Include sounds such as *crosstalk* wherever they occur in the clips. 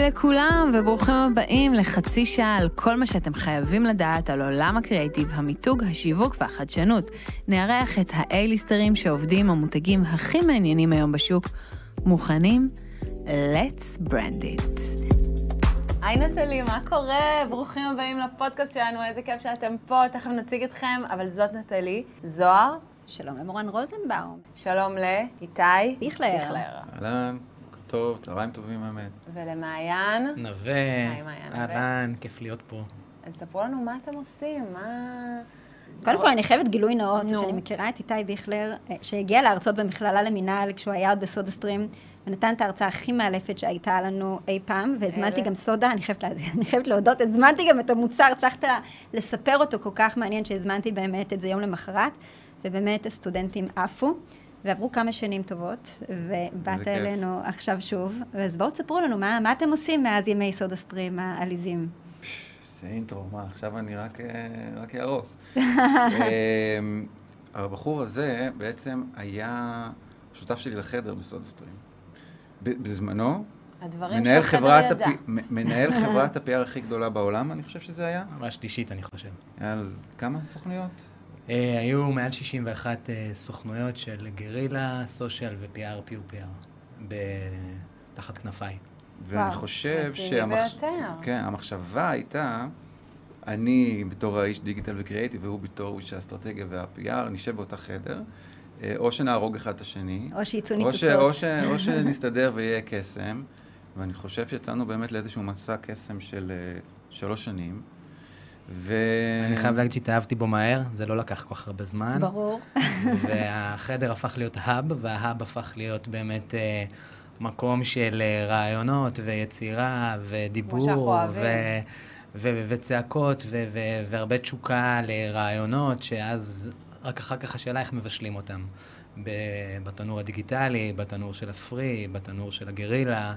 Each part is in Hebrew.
היי לכולם, וברוכים הבאים לחצי שעה על כל מה שאתם חייבים לדעת על עולם הקריאיטיב, המיתוג, השיווק והחדשנות. נארח את האייליסטרים שעובדים עם המותגים הכי מעניינים היום בשוק. מוכנים? Let's brand it. היי נטלי, מה קורה? ברוכים הבאים לפודקאסט שלנו, איזה כיף שאתם פה, תכף נציג אתכם, אבל זאת נטלי. זוהר. שלום למורן רוזנבאום. שלום לאיתי. ביכלר. אהלן, בוקר טוב, צהריים טובים האמת. ולמעיין. נווה, היי, מעיין. אהלן, כיף להיות פה. אז ספרו לנו מה אתם עושים, מה... קודם כל, אני חייבת גילוי נאות. שאני מכירה את איתי ביכלר, אה, שהגיע להרצות במכללה למינהל כשהוא היה עוד בסודה סטרים, ונתן את ההרצאה הכי מאלפת שהייתה לנו אי פעם, והזמנתי? גם סודה, אני חייבת, *laughs* אני חייבת להודות, הזמנתי גם את המוצר, הצלחת לספר אותו כל כך מעניין, שהזמנתי באמת את זה יום למחרת, ובאמת הסטודנטים עפו. ועברו כמה שנים טובות, ובאת כיף. אלינו עכשיו שוב, אז בואו תספרו לנו מה, מה אתם עושים מאז ימי סודה סטרים העליזים. זה אינטרו, מה, עכשיו אני רק, אה, רק אהרוס. *laughs* אמ, הבחור הזה בעצם היה שותף שלי לחדר בסודה סטרים. בזמנו, הדברים מנהל חברת, מ- מנהל חברת *laughs* ה-PR הכי גדולה בעולם, אני חושב שזה היה. ממש שלישית, אני חושב. היה על כמה סוכנויות? אה, היו מעל 61 אה, סוכנויות של גרילה, סושיאל ו-PR, פיור PR, ב- תחת כנפיי. ואני וואו, חושב רציני שהמחש... ביותר. כן, הייתה, אני בתור האיש דיגיטל וקריאייטיב, והוא בתור איש האסטרטגיה וה-PR, נשב באותה חדר, אה, או שנהרוג אחד את השני, או שיצאו או, ש... ניצוצות. או, ש... או *laughs* שנסתדר ויהיה קסם, ואני חושב שיצאנו באמת לאיזשהו מסע קסם של אה, שלוש שנים. ו... אני חייב להגיד שהתאהבתי בו מהר, זה לא לקח כל כך הרבה זמן. ברור. *laughs* והחדר הפך להיות האב, וההאב הפך להיות באמת אה, מקום של אה, רעיונות ויצירה ודיבור. שאנחנו אוהבים. ו- ו- וצעקות ו- ו- והרבה תשוקה לרעיונות, שאז רק אחר כך השאלה איך מבשלים אותם. ב- בתנור הדיגיטלי, בתנור של הפרי, בתנור של הגרילה,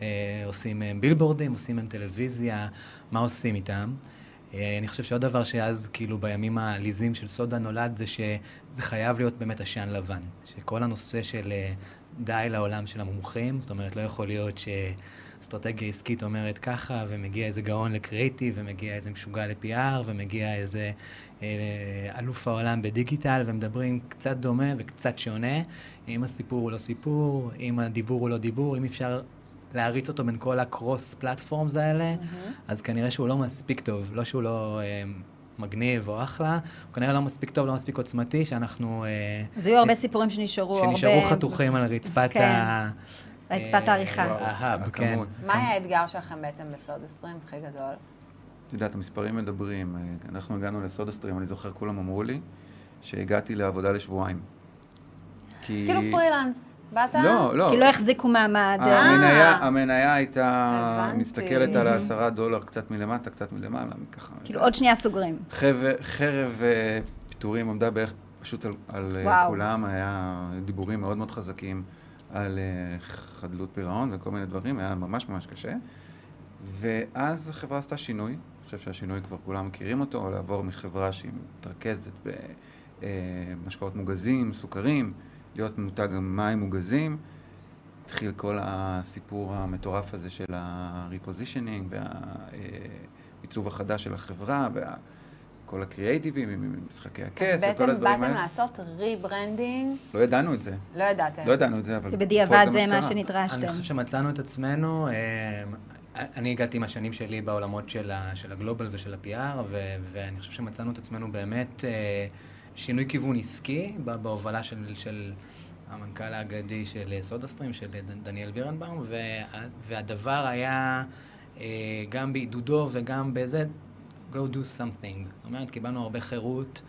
אה, עושים מהם בילבורדים, עושים מהם טלוויזיה, מה עושים איתם? אה, אני חושב שעוד דבר שאז, כאילו, בימים העליזים של סודה נולד, זה שזה חייב להיות באמת עשן לבן. שכל הנושא של אה, די לעולם של המומחים, זאת אומרת, לא יכול להיות שאסטרטגיה עסקית אומרת ככה, ומגיע איזה גאון לקריאיטיב, ומגיע איזה משוגע ל-PR, ומגיע איזה אה, אלוף העולם בדיגיטל, ומדברים קצת דומה וקצת שונה. אם הסיפור הוא לא סיפור, אם הדיבור הוא לא דיבור, אם אפשר להריץ אותו בין כל הקרוס פלטפורמס האלה, אז כנראה שהוא לא מספיק טוב. לא שהוא לא אה, מגניב או אחלה, הוא כנראה לא מספיק טוב, לא מספיק עוצמתי, שאנחנו... אה, אז היו הרבה נס- סיפורים שנשארו, הרבה... שנשארו חתוכים על רצפת כן. ה... רצפת אה, העריכה. ההאב, כן. מה היה האתגר שלכם בעצם בסודה סטרים הכי גדול? את יודעת, המספרים מדברים. אה, אנחנו הגענו לסודה סטרים, אני זוכר, כולם אמרו לי שהגעתי לעבודה לשבועיים. כי... כאילו פרילנס. באת? לא, לא. כי לא החזיקו מעמד. אה. המניה, המניה הייתה. מסתכלת על העשרה דולר, קצת מלמטה, קצת מלמעלה, ככה. כאילו, עוד שנייה סוגרים. חרב, חרב אה, פיטורים עמדה בערך פשוט על, על אה. כולם, היה דיבורים מאוד מאוד חזקים על חדלות פירעון וכל מיני דברים, היה ממש ממש קשה. ואז החברה עשתה שינוי, אני חושב שהשינוי כבר כולם מכירים אותו, לעבור מחברה שהיא מתרכזת במשקאות מוגזים, סוכרים, להיות מותג מים מוגזים. התחיל כל הסיפור המטורף הזה של ה-repositioning והעיצוב החדש של החברה וכל הקריאייטיבים עם משחקי אז הכס וכל בעצם הדברים באתם האלה. לעשות rebranding, לא ידענו את זה, לא ידעתם. לא ידענו את זה, אבל... בדיעבד זה מה. שנדרשתם. אני חושב שמצאנו את עצמנו, אה, אני הגעתי עם השנים שלי בעולמות של, הגלובל ושל ה-PR, ואני חושב שמצאנו את עצמנו באמת אה, שינוי כיוון עסקי בהובלה של, של המנכ"ל האגדי של סודה סטרים, של ד- דניאל בירנבאום, וה, והדבר היה אה, גם בעידודו וגם בזה, go do something. זאת אומרת, קיבלנו הרבה חירות.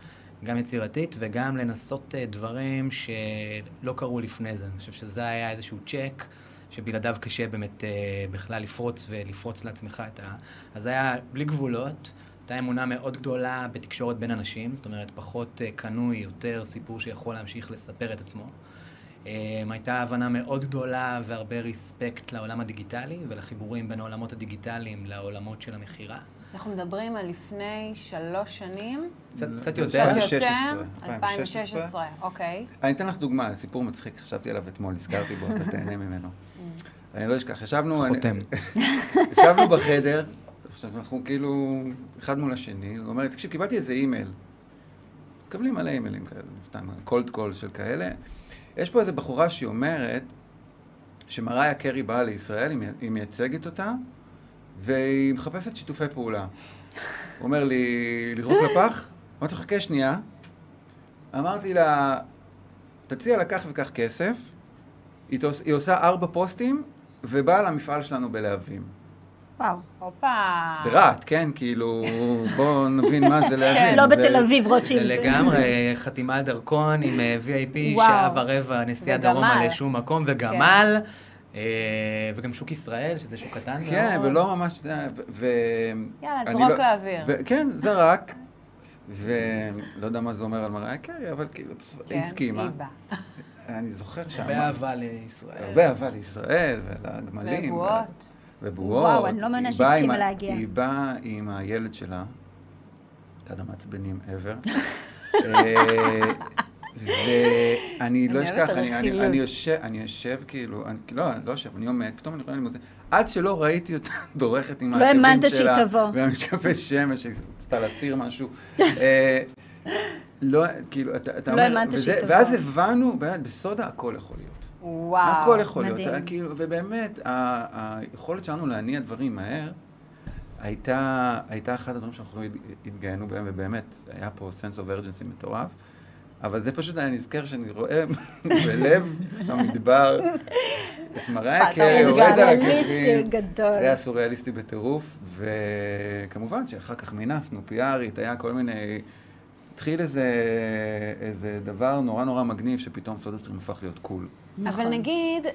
גם יצירתית וגם לנסות אה, דברים שלא קרו לפני זה. אני חושב שזה היה איזשהו צ'ק שבלעדיו קשה באמת אה, בכלל לפרוץ ולפרוץ לעצמך את ה... אז זה היה בלי גבולות, הייתה אמונה מאוד גדולה בתקשורת בין אנשים, זאת אומרת, פחות אה, קנוי, יותר סיפור שיכול להמשיך לספר את עצמו. אה, הייתה הבנה מאוד גדולה והרבה ריספקט לעולם הדיגיטלי ולחיבורים בין העולמות הדיגיטליים לעולמות של המכירה. אנחנו מדברים על לפני שלוש שנים, קצת, קצת זה יותר. קצת 2016, יותר, 2016. 2016, אוקיי. אני אתן לך דוגמה, סיפור מצחיק, חשבתי עליו אתמול, נזכרתי בו, אתה תהנה ממנו. *laughs* אני לא אשכח, ישבנו... חותם. *laughs* ישבנו בחדר, עכשיו אנחנו כאילו אחד מול השני, הוא אומר לי, תקשיב, קיבלתי איזה אימייל. מקבלים מלא אימיילים כאלה, סתם cold call של כאלה. יש פה איזה בחורה שהיא אומרת שמריה קרי באה לישראל, היא מי- היא מייצגת אותה, והיא מחפשת שיתופי פעולה. הוא אומר לי, לזרוק לפח? אמרתי לו, חכה שנייה. אמרתי לה, תציע לה כך וכך כסף, היא, תוס, היא עושה ארבע פוסטים, ובאה למפעל שלנו בלהבים. וואו. הופה. ברהט, כן? כאילו, בואו נבין מה זה *laughs* להבין. לא זה- בתל אביב, זה רוטשילד. לגמרי חתימה על דרכון עם אה, VIP. שעה ורבע נסיעה. דרומה לשום מקום, וגמל, אה, וגם שוק ישראל, שזה שוק קטן מאוד. כן, ולא ממש, זה-. ו- יאללה, זרוק לא- לאוויר. כן, זרק, ולא יודע מה זה אומר על מריה קרי, אבל כאילו, היא כן, הסכימה. היא באה. אני זוכר שם. הרבה אהבה לישראל. הרבה אהבה לישראל ולגמלים. לבועות. ובועות. וואו, אני לא מאמינה היא שהסכימה להגיע. היא באה עם הילד שלה, אחד המעצבנים ever. *laughs* אה, ואני לא אשכח, אני- אני. אני יושב, אני יושב כאילו, אני- לא, אני לא יושב, אני עומד, פתאום אני רואה לי מזה, עד שלא ראיתי אותה *laughs* דורכת עם לא העקבים שלה. האמנת שהיא תבוא. והמשקפי שמש, שהיא רצתה להסתיר משהו. *laughs* אה, לא, כאילו, אתה אתה לא אומר, וזה-. ואז הבנו, בסודה הכל יכול להיות. וואו. הכל יכול להיות, מדהים. היה כאילו, ובאמת, היכולת שלנו להניע דברים מהר, הייתה, הייתה אחד הדברים שאנחנו הת- התגאינו בהם, ובאמת, היה פה sense of urgency מטורף. אבל זה פשוט, אני נזכר שאני רואה *laughs* בלב *laughs* המדבר את מריה קרי. יורד על. גדול. זה היה סוריאליסטי בטירוף, וכמובן שאחר כך מינפנו, פיארית, היה כל מיני... התחיל איזה, איזה דבר נורא נורא מגניב, שפתאום סודה סטרים הפך להיות קול. אבל נכון. נגיד,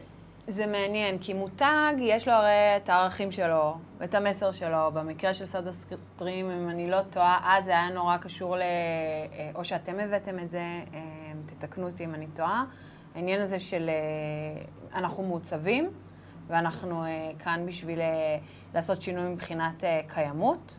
זה מעניין, כי מותג, יש לו הרי את הערכים שלו, ואת המסר שלו. במקרה של סודה סטרים, אם אני לא טועה, אז זה היה נורא קשור ל... אה, או שאתם הבאתם את זה, אה, תתקנו אותי אם אני טועה. העניין הזה של אה, אנחנו מעוצבים, ואנחנו כאן בשביל לעשות שינוי מבחינת קיימות.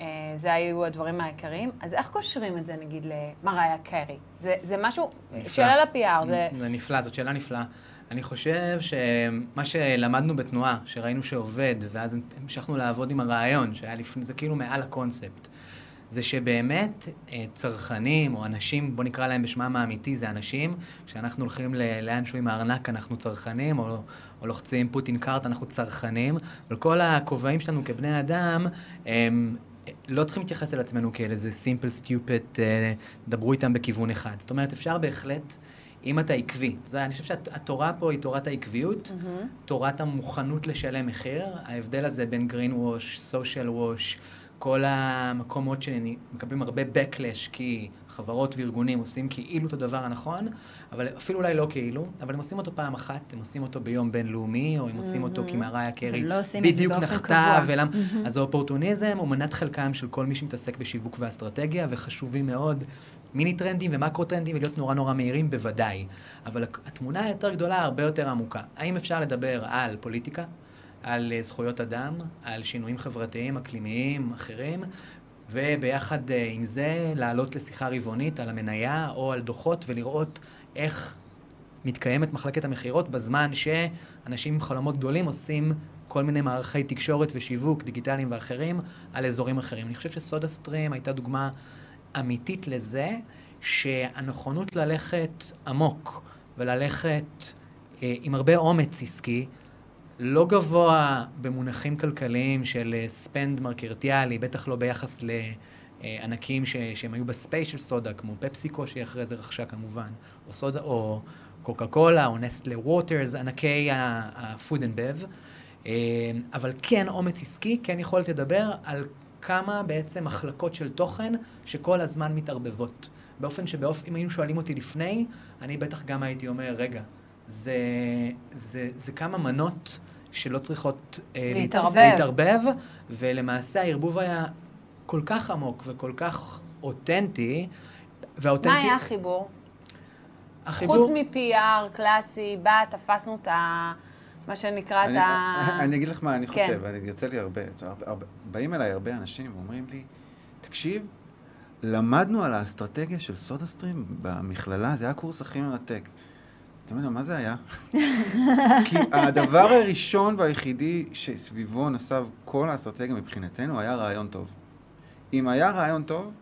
אה, זה היו הדברים העיקריים. אז איך קושרים את זה, נגיד, למריה קרי? זה, זה משהו, נפלא. שאלה ל-PR, זה... זה נפלא, זאת שאלה נפלאה. אני חושב שמה שלמדנו בתנועה, שראינו שעובד, ואז המשכנו לעבוד עם הרעיון, שהיה לפני, זה כאילו מעל הקונספט, זה שבאמת אה, צרכנים או אנשים, בוא נקרא להם בשמם האמיתי, זה אנשים, כשאנחנו הולכים לאנשהו עם הארנק אנחנו צרכנים, או, או לוחצים פוטין קארט אנחנו צרכנים, אבל כל הכובעים שלנו כבני אדם, הם לא צריכים להתייחס אל עצמנו כאל איזה סימפל סטיופט, דברו איתם בכיוון אחד. זאת אומרת, אפשר בהחלט, אם אתה עקבי. זה, אני חושב שהתורה פה היא תורת העקביות, תורת המוכנות לשלם מחיר. ההבדל הזה בין green wash, social wash, כל המקומות שמקבלים הרבה backlash כי חברות וארגונים עושים כאילו את הדבר הנכון, אבל אפילו אולי לא כאילו, אבל הם עושים אותו פעם אחת, הם עושים אותו ביום בינלאומי, או הם עושים אותו כי מריה קרי בדיוק נחתה. ולמה... אז האופורטוניזם הוא מנת חלקם של כל מי שמתעסק בשיווק ואסטרטגיה, וחשובים מאוד מיני טרנדים ומקרו טרנדים ולהיות נורא נורא מהירים בוודאי. אבל התמונה היותר גדולה, הרבה יותר עמוקה. האם אפשר לדבר על פוליטיקה, על אה, זכויות אדם, על שינויים חברתיים, אקלימיים, אחרים, וביחד אה, עם זה לעלות לשיחה רבעונית על המניה או על דוחות ולראות איך מתקיימת מחלקת המכירות בזמן שאנשים עם חלומות גדולים עושים כל מיני מערכי תקשורת ושיווק דיגיטליים ואחרים על אזורים אחרים. אני חושב שסודה סטרים הייתה דוגמה אמיתית לזה שהנכונות ללכת עמוק וללכת אה, עם הרבה אומץ עסקי, לא גבוה במונחים כלכליים של אה, spend מרקטיאלי, בטח לא ביחס לענקים ש, שהם היו ב space של סודה, כמו פפסיקו, שהיא אחרי זה רכשה כמובן, או סודה, או קוקה קולה, או נסטלה ווטרס, ענקי and bev. אה, אבל כן אומץ עסקי, כן יכולת לדבר על כמה בעצם מחלקות של תוכן שכל הזמן מתערבבות. באופן שבאופן, אם היינו שואלים אותי לפני, אני בטח גם הייתי אומר, רגע, זה, זה, זה כמה מנות שלא צריכות אה, להתערבב. להתערבב, ולמעשה הערבוב היה כל כך עמוק וכל כך אותנטי, והאותנטי... מה היה החיבור? החיבור... חוץ מ-PR קלאסי, בא, תפסנו את ה... מה שנקרא את אני, ה... אני אגיד לך מה אני כן. חושב, אני, יוצא לי הרבה, הרבה, הרבה, באים אליי הרבה אנשים ואומרים לי, תקשיב, למדנו על האסטרטגיה של סודה סטרים במכללה, זה היה הקורס הכי מרתק. אתם יודעים, מה זה היה? כי הדבר הראשון והיחידי שסביבו נסב כל האסטרטגיה מבחינתנו היה רעיון טוב. אם היה רעיון טוב,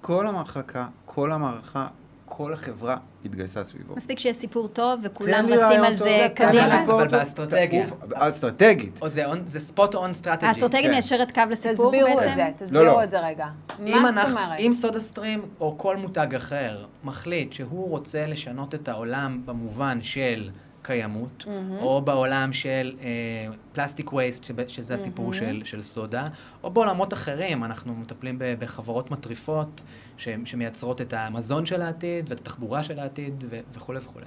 כל המחלקה, כל המערכה, כל החברה התגייסה סביבו. מספיק שיש סיפור טוב וכולם רצים על זה קדימה. אבל. באסטרטגיה. אסטרטגית. או זה, spot on strategy. האסטרטגיה כן. מיישרת קו לסיפור תסבירו בעצם? את זה, לא, תסבירו לא. את זה רגע. מה זאת אומרת? אם סודה סטרים או כל מותג אחר מחליט שהוא רוצה לשנות את העולם במובן של קיימות, או בעולם של plastic waste, שזה הסיפור של, של סודה, או בעולמות אחרים, אנחנו מטפלים בחברות מטריפות ש, שמייצרות את המזון של העתיד ואת התחבורה של העתיד ו- וכולי וכולי.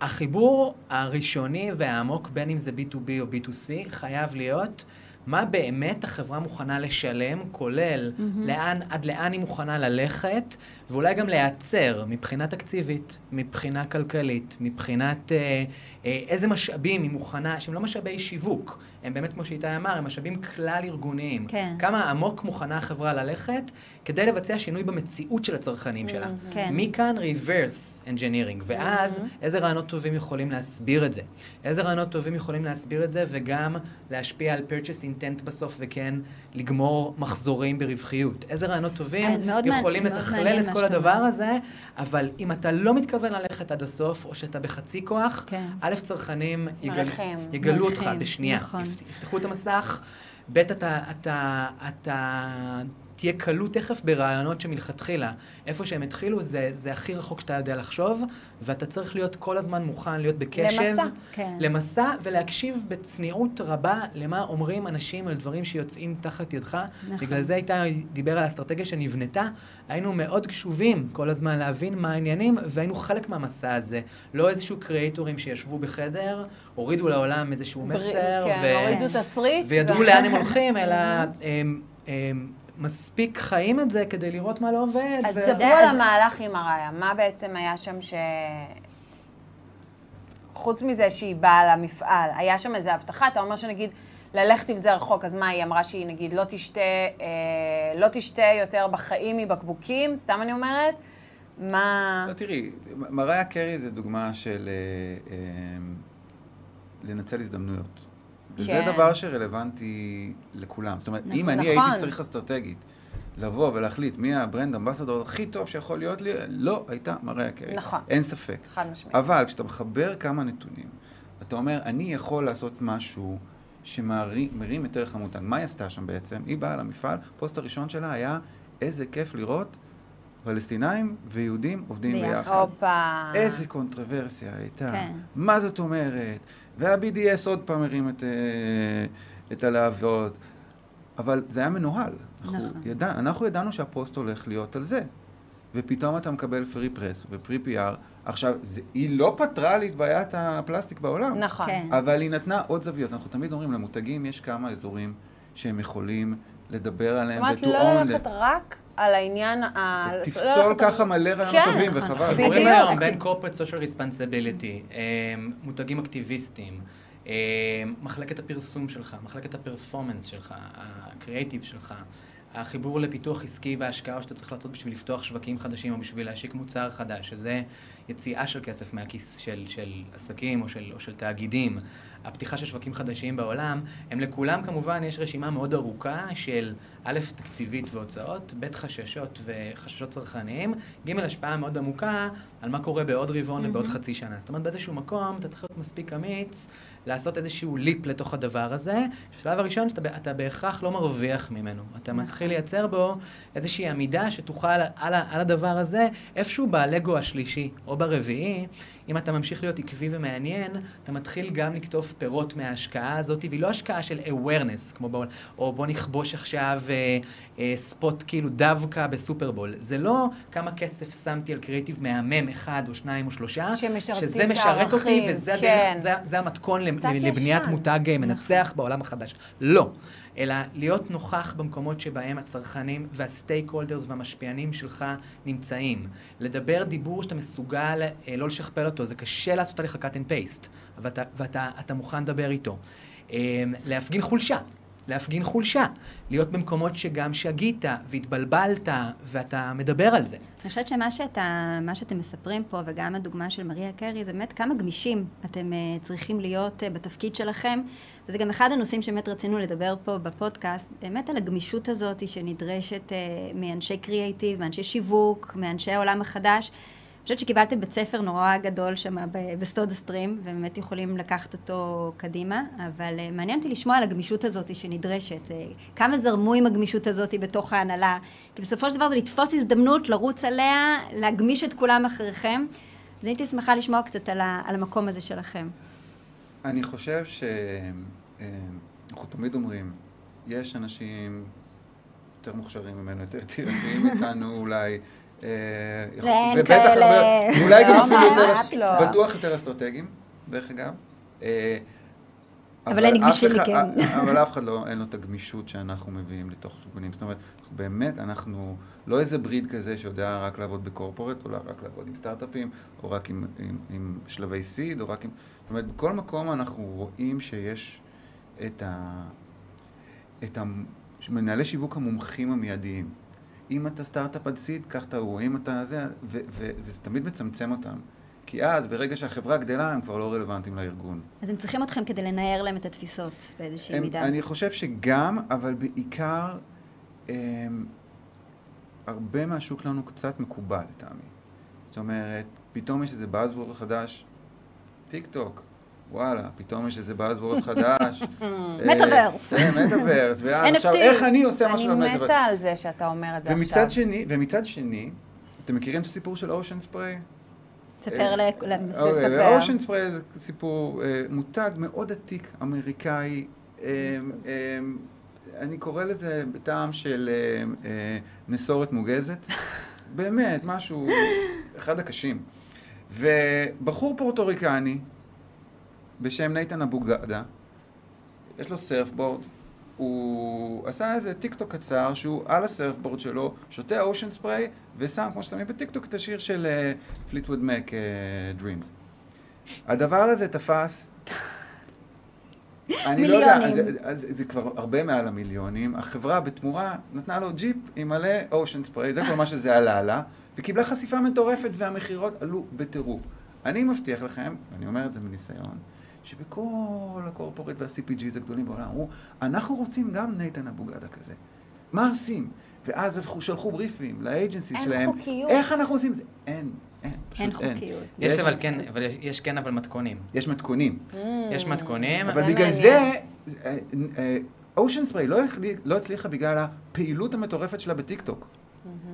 החיבור הראשוני והעמוק, בין אם זה B2B או B2C, חייב להיות מה באמת החברה מוכנה לשלם, כולל לאן, עד לאן היא מוכנה ללכת, ואולי גם להיעצר מבחינה תקציבית, מבחינה כלכלית, מבחינת אה, אה, איזה משאבים היא מוכנה, שהם לא משאבי שיווק, הם באמת, כמו שאיתי אמר, הם משאבים כלל ארגוניים. כן. כמה עמוק מוכנה החברה ללכת כדי לבצע שינוי במציאות של הצרכנים שלה. כן. מכאן reverse engineering, ואז איזה רעיונות טובים יכולים להסביר את זה? איזה רעיונות טובים יכולים להסביר את זה וגם להשפיע על purchase intent בסוף וכן לגמור מחזורים ברווחיות? איזה רעיונות טובים מעניין- יכולים לתכלל מעניין את כל הדבר. הזה, אבל אם אתה לא מתכוון ללכת עד הסוף, או שאתה בחצי כוח, כן. א', צרכנים יגל. יגלו אותך מריחים, בשנייה. יפ- יפתחו את המסך, ב', אתה, אתה, אתה תהיה כלוא תכף ברעיונות שמלכתחילה, איפה שהם התחילו, זה, זה הכי רחוק שאתה יודע לחשוב, ואתה צריך להיות כל הזמן מוכן להיות בקשב. למסע. כן. למסע, ולהקשיב בצניעות רבה למה אומרים אנשים על דברים שיוצאים תחת ידך. נכון. בגלל זה איתה דיבר על האסטרטגיה שנבנתה. היינו מאוד קשובים כל הזמן להבין מה העניינים, והיינו חלק מהמסע הזה. לא איזשהו קריאייטורים שישבו בחדר, הורידו לעולם איזשהו בר- מסר, כן, הורידו תסריט. וידעו ו- לאן הם הולכים, *laughs* אלא הם, הם מספיק חיים את זה כדי לראות מה לא עובד. אז ספרו על המהלך עם אריה, מה בעצם היה שם ש... חוץ מזה שהיא באה למפעל, היה שם איזו הבטחה, אתה אומר שנגיד ללכת עם זה רחוק, אז מה, היא אמרה שהיא נגיד לא תשתה, אה, לא תשתה יותר בחיים מבקבוקים, סתם אני אומרת, מה... לא, תראי, מריה קרי זה דוגמה של אה, אה, לנצל הזדמנויות. וזה כן. דבר שרלוונטי לכולם. זאת אומרת, אם נכון. אני נכון. הייתי צריך אסטרטגית לבוא ולהחליט מי ה brand ambassador הכי טוב שיכול להיות לי, לא הייתה מריה קרי. נכון. אין ספק. חד משמעית. אבל כשאתה מחבר כמה נתונים, אתה אומר, אני יכול לעשות משהו שמרים את ערך המותג. מה היא עשתה שם בעצם? היא באה למפעל, הפוסט הראשון שלה היה, איזה כיף לראות פלסטינאים ויהודים עובדים ביחד. ביחד. הופה. איזה קונטרוורסיה הייתה. כן. מה זאת אומרת? וה-BDS עוד פעם הרים את, אה, את הלהבות. אבל זה היה מנוהל. אנחנו, נכון. ידע, אנחנו ידענו שהפוסט הולך להיות על זה. ופתאום אתה מקבל פרי פרס ופרי PR. עכשיו, זה, היא לא פתרה לי את בעיית הפלסטיק בעולם. נכון. כן. אבל היא נתנה עוד זוויות. אנחנו תמיד אומרים, למותגים יש כמה אזורים שהם יכולים לדבר זאת עליהם אומרת, ו-to לא ללכת רק על העניין ה... לא תפסול ללכת- ככה מלא רעיונות כן, טובים. וחבל. בדיוק. דיבורים היום בין corporate social responsibility, אה, מותגים אקטיביסטיים, אה, מחלקת הפרסום שלך, מחלקת הפרפורמנס שלך, הקריאייטיב שלך, החיבור לפיתוח עסקי וההשקעה שאתה צריך לעשות בשביל לפתוח שווקים חדשים או בשביל להשיק מוצר חדש, שזה יציאה של כסף מהכיס של, של עסקים או של, או של תאגידים. הפתיחה של שווקים חדשים בעולם, הם לכולם כמובן, יש רשימה מאוד ארוכה של א', תקציבית והוצאות, ב', חששות וחששות צרכניים, ג', השפעה מאוד עמוקה על מה קורה בעוד רבעון ובעוד חצי שנה. זאת אומרת, באיזשהו מקום אתה צריך להיות מספיק אמיץ לעשות איזשהו ליפ לתוך הדבר הזה. השלב הראשון, שאתה אתה בהכרח לא מרוויח ממנו. אתה מתחיל לייצר בו איזושהי עמידה שתוכל על, ה- על הדבר הזה, איפשהו בלגו השלישי או ברביעי, אם אתה ממשיך להיות עקבי ומעניין, אתה מתחיל גם לקטוף פירות מההשקעה הזאת, והיא לא השקעה של awareness, כמו בעולם, או בוא נכבוש עכשיו אה, אה, ספוט כאילו דווקא בסופרבול. זה לא כמה כסף שמתי על קריאיטיב מהמם אחד או שניים או שלושה, שזה משרת אותי, וזה כן. הדרך, זה, זה המתכון לבניית ישן. מותג אה, נכון. מנצח בעולם החדש. לא. אלא להיות נוכח במקומות שבהם הצרכנים והסטייק הולדרס והמשפיענים שלך נמצאים. לדבר דיבור שאתה מסוגל אה, לא לשכפל אותו, זה קשה לעשות תהליך ה-cut and paste, ואתה, ואתה אתה מוכן לדבר איתו. אה, להפגין חולשה. להפגין חולשה, להיות במקומות שגם שגית והתבלבלת ואתה מדבר על זה. אני חושבת שמה שאתה, שאתם מספרים פה, וגם הדוגמה של מריה קרי, זה באמת כמה גמישים אתם uh, צריכים להיות uh, בתפקיד שלכם. וזה גם אחד הנושאים שבאמת רצינו לדבר פה בפודקאסט, באמת על הגמישות הזאת שנדרשת uh, מאנשי קריאייטיב, מאנשי שיווק, מאנשי העולם החדש. חושבת שקיבלתם בית ספר נורא גדול שם בסטודה סטרים, ובאמת יכולים לקחת אותו קדימה, אבל uh, מעניין אותי לשמוע על הגמישות הזאת שנדרשת. Uh, כמה זרמו עם הגמישות הזאת בתוך ההנהלה? כי בסופו של דבר זה לתפוס הזדמנות, לרוץ עליה, להגמיש את כולם אחריכם. אז הייתי שמחה לשמוע קצת על, ה, על המקום הזה שלכם. אני חושב שאנחנו תמיד אומרים, יש אנשים יותר מוכשרים ממנו, יותר יצירתיים *laughs* איתנו אולי. אה, ואין כאלה. אולי גם לא, אפילו יותר, לא. בטוח יותר אסטרטגיים, דרך אגב. אה, אבל אין גמישים מכם. אבל אף אחד לא, אין לו את הגמישות שאנחנו מביאים לתוך ארגונים. זאת אומרת, באמת, אנחנו לא איזה בריד כזה שיודע רק לעבוד בקורפורט, או רק לעבוד עם סטארט-אפים, או רק עם, עם, עם שלבי סיד, או רק עם... זאת אומרת, בכל מקום אנחנו רואים שיש את ה... את המנהלי שיווק המומחים המיידיים. אם אתה סטארט-אפ עד סיד, קח את ההוא, אם אתה זה, ו- ו- וזה תמיד מצמצם אותם. כי אז, ברגע שהחברה גדלה, הם כבר לא רלוונטיים לארגון. אז הם צריכים אתכם כדי לנער להם את התפיסות באיזושהי הם, מידה. אני חושב שגם, אבל בעיקר, הם, הרבה מהשוק שלנו קצת מקובל לטעמי. זאת אומרת, פתאום יש איזה buzzword חדש, טיק טוק, וואלה, פתאום יש איזה buzzword חדש. מטאוורס. כן, מטאוורס, עכשיו. איך אני עושה אני משהו למטאוורס? מתה על זה שאתה אומר את זה עכשיו. ומצד שני, ומצד שני, אתם מכירים את הסיפור של אושן ספריי? תספר ל... ל- תספר. אושן ספריי זה סיפור, אה, מותג מאוד עתיק, אמריקאי. אה, אה, אני קורא לזה בטעם של נסורת מוגזת. *laughs* באמת, משהו, אחד הקשים. ובחור פורטוריקני בשם נייתן אפודקה, יש לו surfboard, הוא עשה איזה טיקטוק קצר שהוא על ה surfboard שלו, שותה אושן ספריי ושם, כמו ששמים בטיקטוק, את השיר של פליטווד מק, Dreams. הדבר הזה תפס... *laughs* אני לא יודע, אז, מיליונים. אז זה כבר הרבה מעל המיליונים. החברה בתמורה נתנה לו ג'יפ עם מלא אושן ספריי, זה כל מה שזה עלה לה, וקיבלה חשיפה מטורפת והמכירות עלו בטירוף. אני מבטיח לכם, ואני אומר את זה מניסיון, שבכל הקורפורט וה-CPGs הגדולים בעולם אמרו, אנחנו רוצים גם נייתן אבוגדה כזה. מה עושים? ואז הלכו- שלחו בריפים לאג'נסי אין שלהם. חוקיות. איך אנחנו עושים את זה? אין, אין, פשוט אין אין. חוקיות. יש אבל כן, אבל יש- יש כן אבל מתכונים. יש מתכונים. יש מתכונים, אבל בגלל. זה, אושן ספרי לא, החלי- לא הצליחה בגלל הפעילות המטורפת שלה בטיקטוק.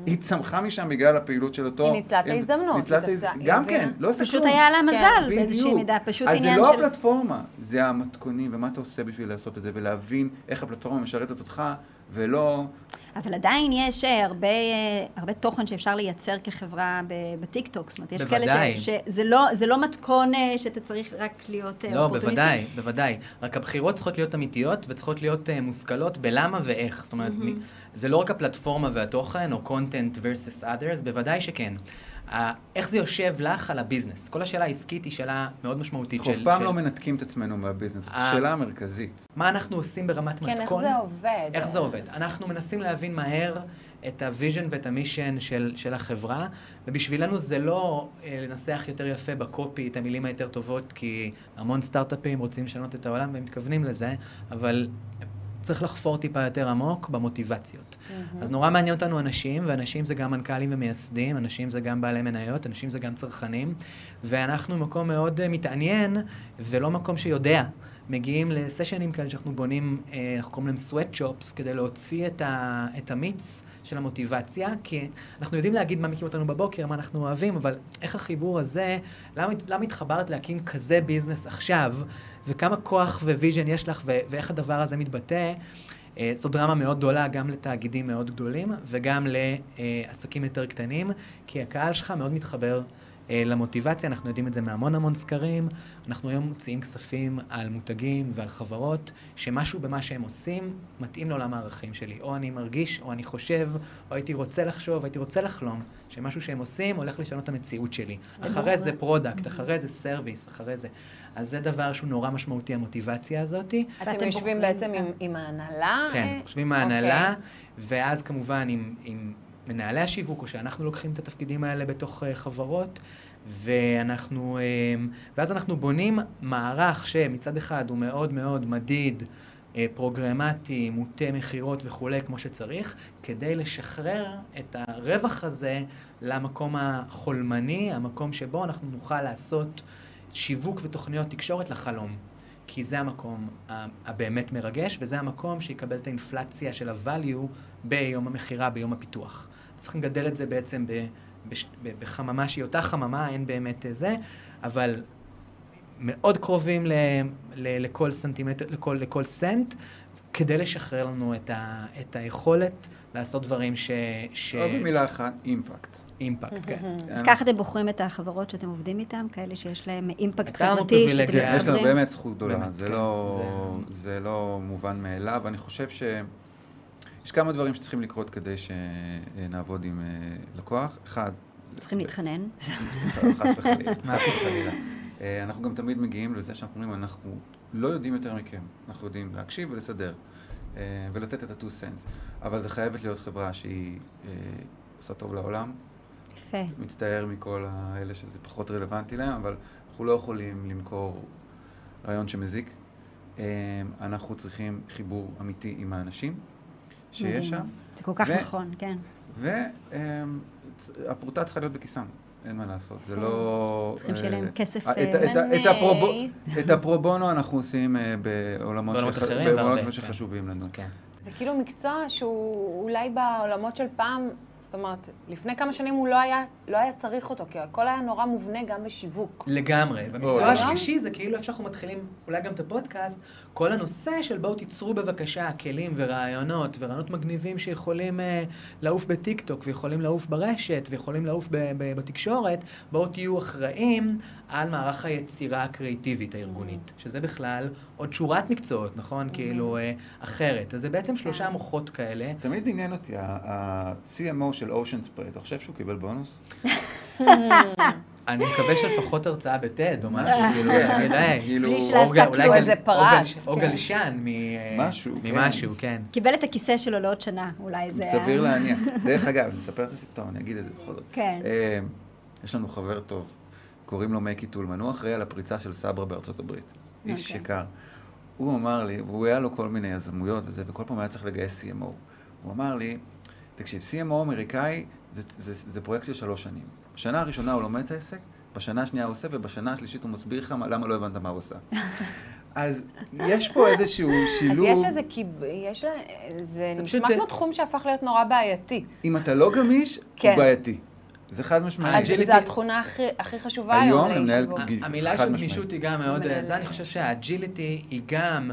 היא צמחה משם בגלל הפעילות של אותו... היא ניצלה את ההזדמנות, ניצלה את היא ההז- תפסה- גם היא כן. לא עושה פשוט כלום. היה לה מזל כן, באיזושהי. מידה, פשוט אז עניין זה לא של... הפלטפורמה, זה המתכונים ומה אתה עושה בשביל לעשות את זה, ולהבין איך הפלטפורמה משרתת אותך, ולא... אבל עדיין יש אה, הרבה, אה, הרבה תוכן שאפשר לייצר כחברה בטיקטוק. זאת אומרת, יש בוודאי. כאלה ש- שזה לא, זה לא מתכון אה, שאתה צריך רק להיות לא, אופורטוניסטי. בוודאי, בוודאי. רק הבחירות צריכות להיות אמיתיות וצריכות להיות uh, מושכלות בלמה ואיך. זאת אומרת, מ- זה לא רק הפלטפורמה והתוכן, או content versus others, בוודאי שכן. איך זה יושב לך על ה business? כל השאלה העסקית היא שאלה מאוד משמעותית אנחנו של... אף פעם של לא מנתקים את עצמנו מה business, זאת אה. שאלה המרכזית. מה אנחנו עושים ברמת כן, מתכון? איך זה עובד? איך זה עובד? אנחנו מנסים להבין מהר את ה vision ואת ה mission של, של החברה, ובשבילנו זה לא אה, לנסח יותר יפה ב copy את המילים היותר טובות, כי המון סטארט-אפים רוצים לשנות את העולם והם מתכוונים לזה, אבל צריך לחפור טיפה יותר עמוק במוטיבציות. אז נורא מעניין אותנו אנשים, ואנשים זה גם מנכ"לים ומייסדים, אנשים זה גם בעלי מניות, אנשים זה גם צרכנים, ואנחנו מקום מאוד אה, מתעניין, ולא מקום שיודע. מגיעים לסשנים כאלה שאנחנו בונים, אה, אנחנו קוראים להם sweatshops, כדי להוציא את, ה, את המיץ של המוטיבציה, כי אנחנו יודעים להגיד מה מקים אותנו בבוקר, מה אנחנו אוהבים, אבל איך החיבור הזה, למה, למה התחברת להקים כזה ביזנס עכשיו, וכמה כוח vision יש לך, ו, ואיך הדבר הזה מתבטא. אה, זו דרמה מאוד גדולה גם לתאגידים מאוד גדולים וגם לעסקים יותר קטנים, כי הקהל שלך מאוד מתחבר למוטיבציה, אנחנו יודעים את זה מהמון המון סקרים. אנחנו היום מוציאים כספים על מותגים ועל חברות, שמשהו במה שהם עושים מתאים לעולם הערכים שלי. או אני מרגיש, או אני חושב, או הייתי רוצה לחשוב, הייתי רוצה לחלום, שמשהו שהם עושים הולך לשנות את המציאות שלי. אחרי זה product, אחרי זה service, אחרי זה. אז זה דבר שהוא נורא משמעותי, המוטיבציה הזאת. אתם יושבים בעצם. עם, ההנהלה? כן, אה? יושבים עם ההנהלה, אוקיי. ואז כמובן עם מנהלי השיווק, או שאנחנו לוקחים את התפקידים האלה בתוך uh, חברות, ואנחנו, uh, ואז אנחנו בונים מערך שמצד אחד הוא מאוד מאוד מדיד, uh, פרוגרמטי, מוטה מכירות וכולי, כמו שצריך, כדי לשחרר את הרווח הזה למקום החולמני, המקום שבו אנחנו נוכל לעשות שיווק ותוכניות תקשורת לחלום. כי זה המקום ה- הבאמת מרגש, וזה המקום שיקבל את האינפלציה של ה-value ביום המכירה, ביום הפיתוח. אז צריכים לגדל את זה בעצם ב- בש- ב- בחממה שהיא אותה חממה, אין באמת אה, זה, אבל מאוד קרובים ל- ל- לכל סנטימטר, לכל, לכל סנט, כדי לשחרר לנו את, ה- את היכולת לעשות דברים ש... ש... או במילה אחת, אימפקט. אימפקט, כן. אז ככה אתם בוחרים את החברות שאתם עובדים איתן, כאלה שיש להם אימפקט לנו חברתי, שאתם פריבילגיה. יש לנו מתחברים? באמת זכות גדולה, זה כן, לא- זה לא מובן מאליו, אני חושב ש... יש כמה דברים שצריכים לקרות כדי שנעבוד עם אה, לקוח. אחד, צריכים להתחנן. חס וחלילה. אה, אנחנו גם תמיד מגיעים לזה שאנחנו אומרים, אנחנו לא יודעים יותר מכם. אנחנו יודעים להקשיב ולסדר, אה, ולתת את ה-two cents. אבל זה חייבת להיות חברה שהיא עושה טוב לעולם. יפה. מצטער מכל האלה שזה פחות רלוונטי להם, אבל אנחנו לא יכולים למכור רעיון שמזיק. אה, אנחנו צריכים חיבור אמיתי עם האנשים שיש. שם. זה כל כך ו- נכון, כן. והפרוטה צריכה להיות בכיסם, אין מה לעשות, זה לא... צריכים שיהיה להם אה, כסף, אה, את- אה, את הפרו-בונו אנחנו עושים אה, בעולמות שחשובים לנו. כן. זה כאילו מקצוע שהוא אולי בעולמות של פעם, זאת אומרת, לפני כמה שנים הוא לא היה, לא היה צריך אותו, כי הכל היה נורא מובנה גם בשיווק. לגמרי. והמקצוע או, השלישי זה כאילו איפה שאנחנו מתחילים, אולי גם את הפודקאסט, כל הנושא של בואו תיצרו בבקשה כלים ורעיונות ורעיונות מגניבים שיכולים uh, לעוף בטיקטוק ויכולים לעוף ברשת ויכולים לעוף ב- ב- בתקשורת, בואו תהיו אחראים על מערך היצירה הקריאיטיבית הארגונית, שזה בכלל עוד שורת מקצועות, נכון? כאילו uh, אחרת. אז זה בעצם שלושה מוחות כאלה. תמיד עניין אותי, ה-CMO של אושן ספרי, אתה חושב שהוא קיבל בונוס? אני מקווה שלפחות הרצאה בטד או משהו, כאילו, אני יודע. כאילו, בלי כלום. גל- איזה פרס, או כן. גלשן כן. ממשהו, כן. קיבל את הכיסא שלו לעוד שנה, אולי זה... סביר להניח. *laughs* דרך אגב, אני אספר את הסיפור, אני אגיד את זה בכל זאת. כן. אה, יש לנו חבר טוב, קוראים לו מקי טולמן, הוא אחראי על הפריצה של סברה בארצות הברית. איש אוקיי. יקר. הוא אמר לי, והוא היה לו כל מיני יזמויות וזה, וכל פעם היה צריך לגייס CMO. הוא אמר לי, תקשיב, CMO אמריקאי זה, זה, זה פרויקט של שלוש שנים. בשנה הראשונה הוא לומד את העסק, בשנה השנייה הוא עושה, ובשנה השלישית הוא מסביר לך מה- למה לא הבנת מה הוא עושה. *laughs* אז יש פה איזשהו אז שילוב. יש איזה קיב... יש... לה- זה זה נשמע פשוט- כמו תחום שהפך להיות נורא בעייתי. אם אתה לא גמיש, כן. הוא בעייתי. זה חד משמעית. אז זו התכונה הכי, הכי חשובה היום היום למנהל המילה של. גמישות היא גם מאוד... מנהל- זה, אני חושב שה agility היא גם...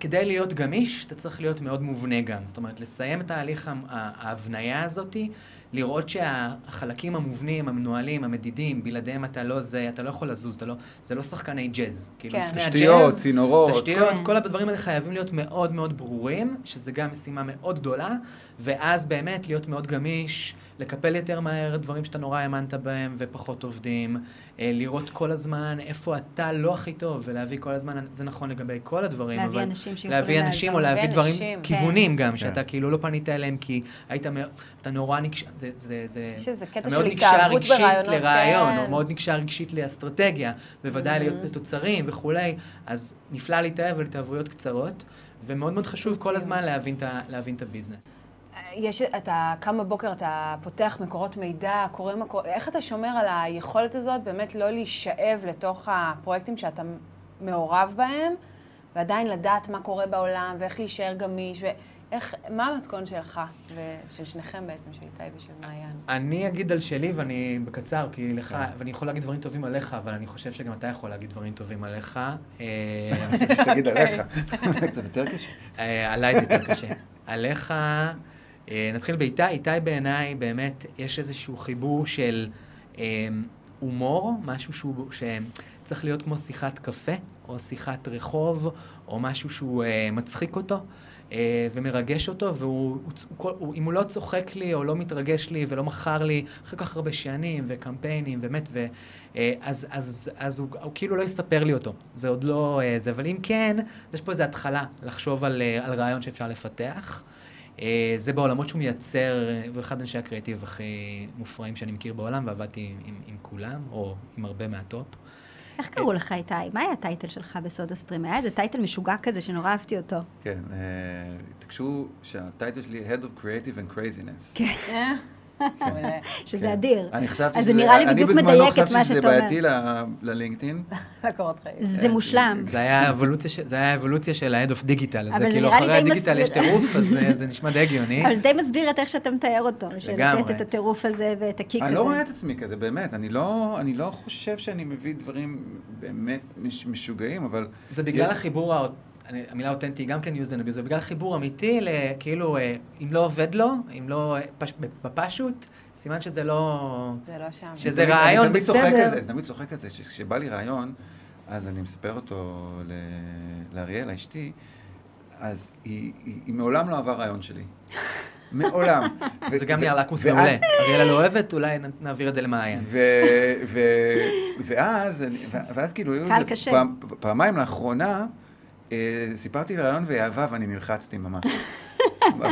כדי להיות גמיש, אתה צריך להיות מאוד מובנה גם. זאת אומרת, לסיים את תהליך ה- ה- ההבניה הזאתי, לראות שהחלקים המובנים, המנוהלים, המדידים, בלעדיהם אתה לא זה, אתה לא יכול לזוז, אתה לא, זה לא שחקני ג'אז. כאילו, כן. לפני תשתיות, הג'אז, צינורות. תשתיות, כן. כל הדברים האלה חייבים להיות מאוד מאוד ברורים, שזה גם משימה מאוד גדולה, ואז באמת להיות מאוד גמיש, לקפל יותר מהר דברים שאתה נורא האמנת בהם ופחות עובדים, אה, לראות כל הזמן איפה אתה לא הכי טוב, ולהביא כל הזמן, זה נכון לגבי כל הדברים, להביא אבל... אנשים שיכולים להביא אנשים או. להביא להביא דברים, אנשים, כיוונים גם, כן. שאתה כאילו לא פנית אליהם כי היית, אתה נורא נקשר, זה, זה, זה, יש איזה קטע אתה של מאוד נקשר התאהבות רגשית ברעיונות, לרעיון, כן. או מאוד נקשר רגשית לאסטרטגיה, בוודאי להיות לתוצרים וכולי, אז נפלא להתאהב על התאהבויות קצרות, ומאוד מאוד חשוב כל הזמן להבין את להבין את הביזנס. יש, אתה קם בבוקר, אתה פותח מקורות מידע, קורא מקורות, איך אתה שומר על היכולת הזאת באמת לא להישאב לתוך הפרויקטים שאתה מעורב בהם, ועדיין לדעת מה קורה בעולם, ואיך להישאר גמיש, ואיך, מה המתכון שלך, ושל שניכם בעצם, של איתי ושל מעיין? אני אגיד על שלי, ואני בקצר, כי לך, ואני יכול להגיד דברים טובים עליך, אבל אני חושב שגם אתה יכול להגיד דברים טובים עליך. אה, *laughs* אני חושב שתגיד. עליך. *laughs* קצת יותר קשה. אה, עליי זה יותר קשה. עליך, נתחיל באיתי. איתי בעיניי, באמת, יש איזשהו חיבור של אה, הומור, משהו שהוא, שצריך להיות כמו שיחת קפה, או שיחת רחוב, או משהו שהוא אה, מצחיק אותו. אה, ומרגש אותו, ואם הוא לא צוחק לי או לא מתרגש לי ולא מכר לי אחרי כך הרבה שנים וקמפיינים, באמת, ו, אה, אז, אז, אז הוא, הוא כאילו לא יספר לי אותו. זה עוד לא אה, זה, אבל אם כן, יש פה איזו התחלה לחשוב על, על רעיון שאפשר לפתח. זה בעולמות שהוא מייצר, הוא אחד אנשי הקריאיטיב הכי מופרעים שאני מכיר בעולם, ועבדתי עם, עם, עם כולם, או עם הרבה מה top. איך קראו לך איתי? מה היה ה title שלך בסודה סטרים? היה איזה title משוגע כזה שנורא אהבתי אותו. כן, התעקשו שה title שלי Head of Creative and Craziness. כן. *laughs* שזה כן. אדיר. אני חשבתי שזה, נראה לי בדיוק מדייק את מה שאתה אומר. אני בזמנו חשבתי שזה בעייתי ללינקדאין. *laughs* לקורות חיים. זה מושלם. זה היה האבולוציה של ה-Head of Digital. זה כאילו אחרי הדיגיטל יש טירוף, אז *laughs* זה נשמע די הגיוני. אבל זה די מסביר את איך שאתה מתאר אותו. לגמרי. לתת את הטירוף הזה ואת הקיק הזה. אני לא רואה את עצמי כזה, באמת. אני לא, לא חושב שאני מביא דברים באמת משוגעים, אבל... זה בגלל החיבור אני, המילה אותנטי גם כן used and abused, בגלל חיבור אמיתי, כאילו, אה, אם לא עובד לו, אם לא אה, פש, בפשוט, סימן שזה לא... זה לא שם. שזה רעיון בסדר. אני תמיד צוחק על זה, שכשבא לי רעיון, אז אני מספר אותו לאריאלה, אשתי, אז היא, היא, היא מעולם לא אהבה רעיון שלי. מעולם. *laughs* זה גם נראה לקמוס מעולה. אריאלה לא אוהבת, אולי נעביר את זה למעיין. ואז, ואז כאילו, פעמיים לאחרונה, סיפרתי לרעיון ואהבה ואני נלחצתי ממש. *laughs*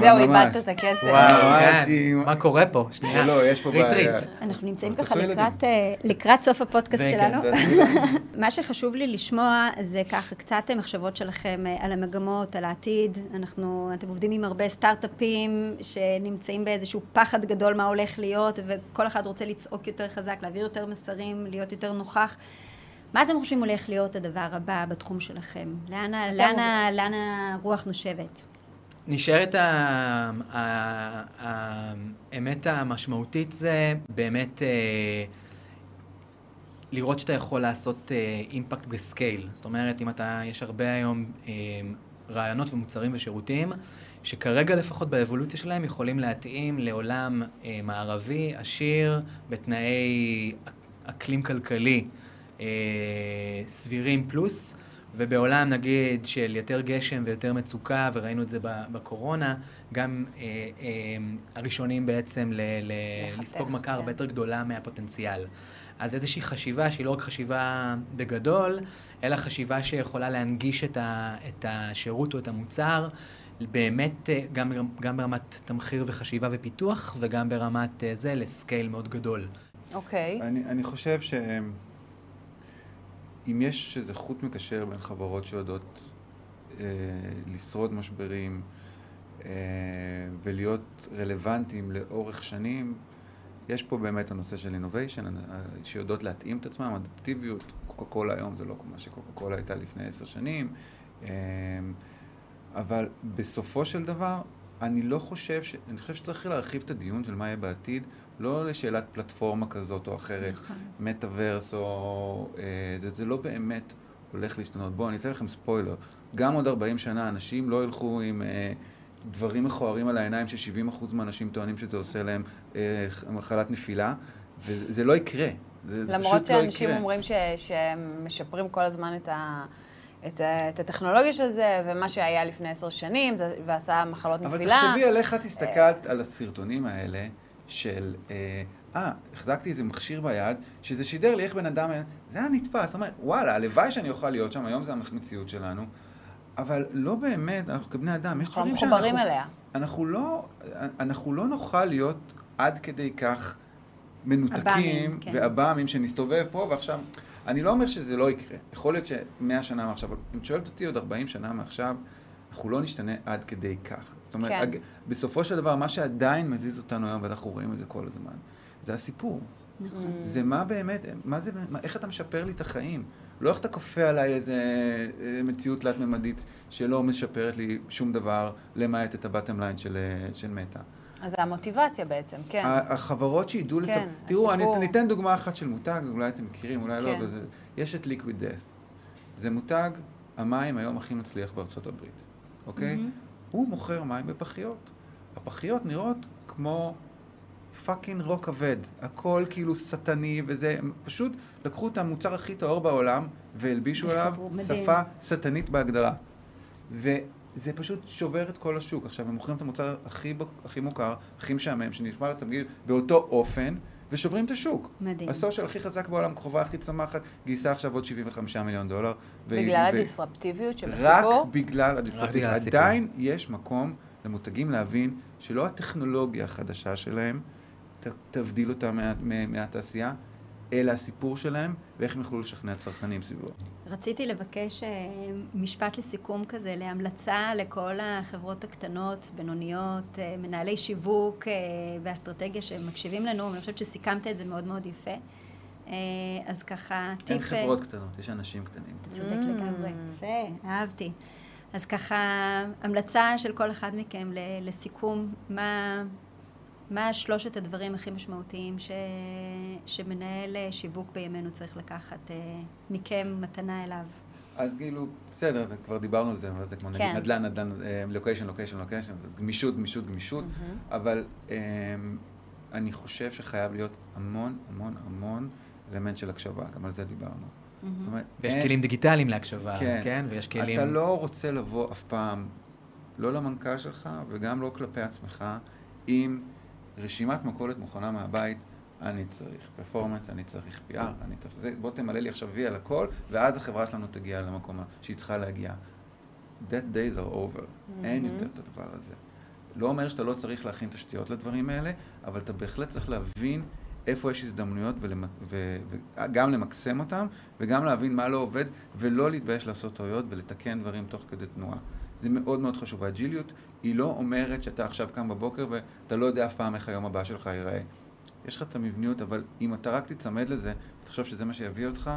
זהו, איבדת את הכסף. וואו, כן. מה קורה פה? שנייה. לא, יש פה בעיה. אנחנו נמצאים ככה אה, לקראת סוף הפודקאסט שלנו. *laughs* מה שחשוב לי לשמוע זה ככה קצת מחשבות שלכם אה, על המגמות, על העתיד. אנחנו, אתם עובדים עם הרבה סטארט-אפים שנמצאים באיזשהו פחד גדול מה הולך להיות, וכל אחד רוצה לצעוק יותר חזק, להעביר יותר מסרים, להיות יותר נוכח. מה אתם חושבים הולך להיות הדבר הבא בתחום שלכם? לאן, לאן, לאן הרוח נושבת? נשארת האמת המשמעותית זה באמת אה, לראות שאתה יכול לעשות אה, אימפקט בסקייל. זאת אומרת, אם אתה, יש הרבה היום אה, רעיונות ומוצרים ושירותים, שכרגע לפחות באבולוציה שלהם יכולים להתאים לעולם מערבי, עשיר, בתנאי אקלים כלכלי. אה, סבירים פלוס, ובעולם נגיד של יותר גשם ויותר מצוקה, וראינו את זה בקורונה, גם אה, אה, הראשונים בעצם ל- ל- לספוג מכה הרבה כן. יותר גדולה מהפוטנציאל. אז איזושהי חשיבה שהיא לא רק חשיבה בגדול, אלא חשיבה שיכולה להנגיש את, ה- את השירות או את המוצר. באמת גם, גם ברמת תמחיר וחשיבה ופיתוח, וגם ברמת זה לסקייל מאוד גדול. אוקיי. Okay. אני, אני חושב ש... אם יש איזה חוט מקשר בין חברות שיודעות אה, לשרוד משברים אה, ולהיות רלוונטיים לאורך שנים, יש פה באמת הנושא של אינוביישן, אה, שיודעות להתאים את עצמם, אדפטיביות, קוקה קולה היום זה לא כמו שקוקה קולה הייתה לפני עשר שנים, אה, אבל בסופו של דבר, אני לא חושב, ש... אני חושב שצריך להרחיב את הדיון של מה יהיה בעתיד, לא לשאלת פלטפורמה כזאת או אחרת, נכון. מטאוורס או... אה, זה, זה לא באמת הולך להשתנות. בואו, אני אתן לכם ספוילר. גם עוד 40 שנה אנשים לא ילכו עם אה, דברים מכוערים על העיניים ש-70% מהאנשים טוענים שזה עושה להם אה, מחלת נפילה, וזה לא יקרה. זה, זה למרות לא שאנשים לא אומרים ש, שהם משפרים כל הזמן את ה... את, את הטכנולוגיה של זה, ומה שהיה לפני עשר שנים, זה, ועשה מחלות אבל נפילה. אבל תחשבי על איך את הסתכלת על הסרטונים האלה, של, אה, אה, החזקתי איזה מכשיר ביד, שזה שידר לי איך בן אדם, זה היה נתפס, זאת אומרת, וואלה, הלוואי שאני אוכל להיות שם, היום זה המציאות שלנו, אבל לא באמת, אנחנו כבני אדם, יש דברים שאנחנו... אנחנו מחוברים אליה. אנחנו לא, אנחנו לא נוכל להיות עד כדי כך מנותקים, כן. ועב"מים שנסתובב פה ועכשיו, אני לא אומר שזה לא יקרה, יכול להיות שמאה שנה מעכשיו, אבל אם את שואלת אותי עוד 40 שנה מעכשיו, אנחנו לא נשתנה עד כדי כך. זאת אומרת, כן. הג... בסופו של דבר, מה שעדיין מזיז אותנו היום, ואנחנו רואים את זה כל הזמן, זה הסיפור. נכון. זה מה באמת, מה זה, מה, איך אתה משפר לי את החיים. לא איך אתה כופה עליי איזה אה, מציאות תלת-ממדית שלא משפרת לי שום דבר, למעט את הבטם ליין של, אה, של מטא. אז זה המוטיבציה בעצם, כן. החברות שידעו כן, לספר... תראו, אני ניתן דוגמה אחת של מותג, אולי אתם מכירים, אולי לא, כן. לא, וזה, יש את Liquid Death. זה מותג המים היום הכי מצליח בארצות הברית. אוקיי? Mm-hmm. הוא מוכר מים בפחיות. הפחיות נראות כמו fucking רוק כבד. הכל כאילו שטני וזה, הם פשוט לקחו את המוצר הכי טהור בעולם והלבישו עליו. שפה שטנית בהגדרה. וזה פשוט שובר את כל השוק. עכשיו, הם מוכרים את המוצר הכי, הכי מוכר, הכי משעמם, שנשמע לתמגיל באותו אופן, ושוברים את השוק. מדהים. הסושיאל הכי חזק בעולם, כוכבה הכי צומחת, גייסה עכשיו עוד 75 מיליון דולר. בגלל ו- הדיסרפטיביות של רק? בגלל הדיסרפטיביות. עדיין יש מקום למותגים להבין שלא הטכנולוגיה החדשה שלהם ת, תבדיל אותם מה, מה, מהתעשייה, אלא הסיפור שלהם ואיך הם יוכלו לשכנע צרכנים סביבו. רציתי לבקש אה, משפט לסיכום כזה, להמלצה לכל החברות הקטנות, בינוניות, אה, מנהלי שיווק אה, ואסטרטגיה שמקשיבים לנו, ואני חושבת שסיכמת את זה מאוד מאוד יפה. אז ככה, טיפ... אין חברות קטנות, יש אנשים קטנים. אתה צודק Mm. לגמרי. יפה, אהבתי. אז ככה, המלצה של כל אחד מכם ל- לסיכום, מה, מה שלושת הדברים הכי משמעותיים ש, שמנהל אה, שיווק בימינו צריך לקחת אה, מכם מתנה אליו? אז כאילו, בסדר, כבר דיברנו על זה, אבל זה כמו נגיד כן. נדל"ן, נדל"ן, לוקיישן, לוקיישן, לוקיישן, גמישות, גמישות, גמישות, אבל אמ, אני חושב שחייב להיות המון, המון, המון אלמנט של הקשבה, גם על זה דיברנו. זאת אומרת, ויש אין- כלים דיגיטליים להקשבה, כן. כן? ויש כלים... אתה לא רוצה לבוא אף פעם, לא למנכ"ל שלך וגם לא כלפי עצמך, עם רשימת מכולת מוכנה מהבית, אני צריך פרפורמנס, אני צריך PR, אני צריך זה, בוא תמלא לי עכשיו וי על הכל, ואז החברה שלנו תגיע למקום שהיא צריכה להגיע. That days are over, אין Mhm. יותר את הדבר הזה. לא אומר שאתה לא צריך להכין תשתיות לדברים האלה, אבל אתה בהחלט צריך להבין איפה יש הזדמנויות ולמ- ו- וגם למקסם אותם, וגם להבין מה לא עובד, ולא להתבייש לעשות טעויות ולתקן דברים תוך כדי תנועה. זה מאוד מאוד חשוב. האג'יליות היא לא אומרת שאתה עכשיו קם בבוקר ואתה לא יודע אף פעם איך היום הבא שלך ייראה. יש לך את המבניות, אבל אם אתה רק תיצמד לזה, ותחשוב שזה מה שיביא אותך,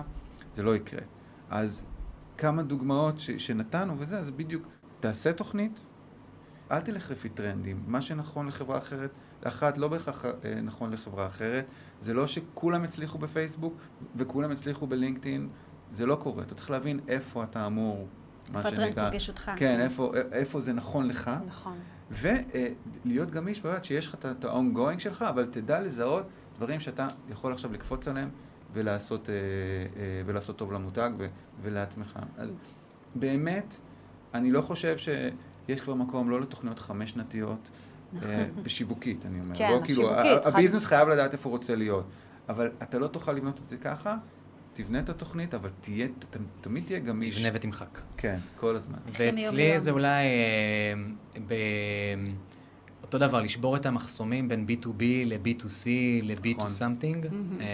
זה לא יקרה. אז כמה דוגמאות ש- שנתנו וזה, אז בדיוק, תעשה תוכנית, אל תלך לפי טרנדים. מה שנכון לחברה אחרת, לאחת לא בהכרח אה, נכון לחברה אחרת. זה לא שכולם הצליחו בפייסבוק וכולם הצליחו בלינקדאין, זה לא קורה. אתה צריך להבין איפה אתה אמור, מה איפה הטרנד שנקרא... פוגש אותך? כן, איפה, איפה זה נכון לך. נכון. ולהיות גמיש באמת שיש לך את- ה-ongoing שלך, אבל תדע לזהות דברים שאתה יכול עכשיו לקפוץ עליהם ולעשות, אה, אה, ולעשות טוב למותג ולעצמך. אז באמת, אני לא חושב שיש כבר מקום לא לתוכניות חמש שנתיות, אה, בשיווקית, אני אומר. כן, לא כאילו, שיווקית, הביזנס חייב לדעת איפה הוא רוצה להיות. אבל אתה לא תוכל לבנות את זה ככה, תבנה את התוכנית, אבל תהיה, ת- תמיד תהיה גמיש. תבנה ותמחק. כן, כל הזמן. ואצלי זה אולי אה, ב... אותו דבר, לשבור את המחסומים בין B2B ל-B2C ל-B2 נכון. something. אה,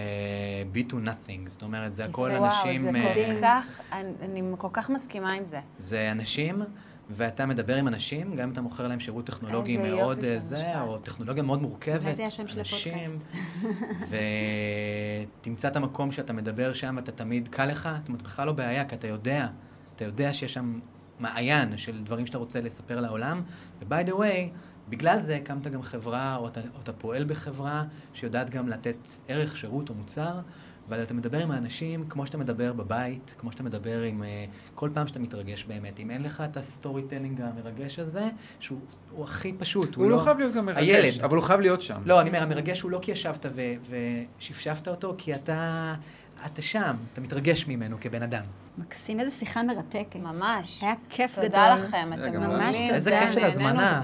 B2 nothing, זאת אומרת, זה הכל וואו, אנשים... זה אה, כל כך, אני, אני כל כך מסכימה עם זה. זה אנשים, ואתה מדבר עם אנשים, גם אם אתה מוכר להם שירות טכנולוגי איזה מאוד זה. או טכנולוגיה מאוד מורכבת. אולי זה השם של אנשים, *laughs* ותמצא את המקום שאתה מדבר שם, אתה תמיד קל לך, זאת אומרת, בכלל לא בעיה, כי אתה יודע, אתה יודע שיש שם מעיין של דברים שאתה רוצה לספר לעולם, ו-by the way, בגלל זה הקמת גם חברה, או אתה, או אתה פועל בחברה שיודעת גם לתת ערך, שירות או מוצר, אבל אתה מדבר עם האנשים כמו שאתה מדבר בבית, כמו שאתה מדבר עם... אה, כל פעם שאתה מתרגש באמת. אם אין לך את ה storytelling המרגש הזה, שהוא הוא הכי פשוט, הוא לא חייב להיות גם מרגש, הילד. אבל הוא חייב להיות שם. לא, אני אומר, המרגש הוא לא כי ישבת ו- ושפשפת אותו, כי אתה, אתה שם, אתה מתרגש ממנו כבן אדם. מקסים, איזה שיחה מרתקת. ממש. היה כיף גדול. תודה לכם, אתם. ממש תודה. איזה כיף של הזמנה.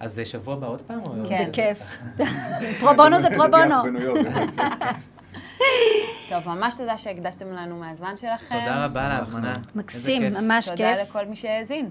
אז זה שבוע הבא עוד פעם? כן. בכיף. *laughs* פרו בונו זה פרו בונו. *laughs* טוב, ממש תודה שהקדשתם לנו מהזמן שלכם. תודה רבה על ההזמנה. מקסים. ממש כיף. תודה לכל מי שהאזין.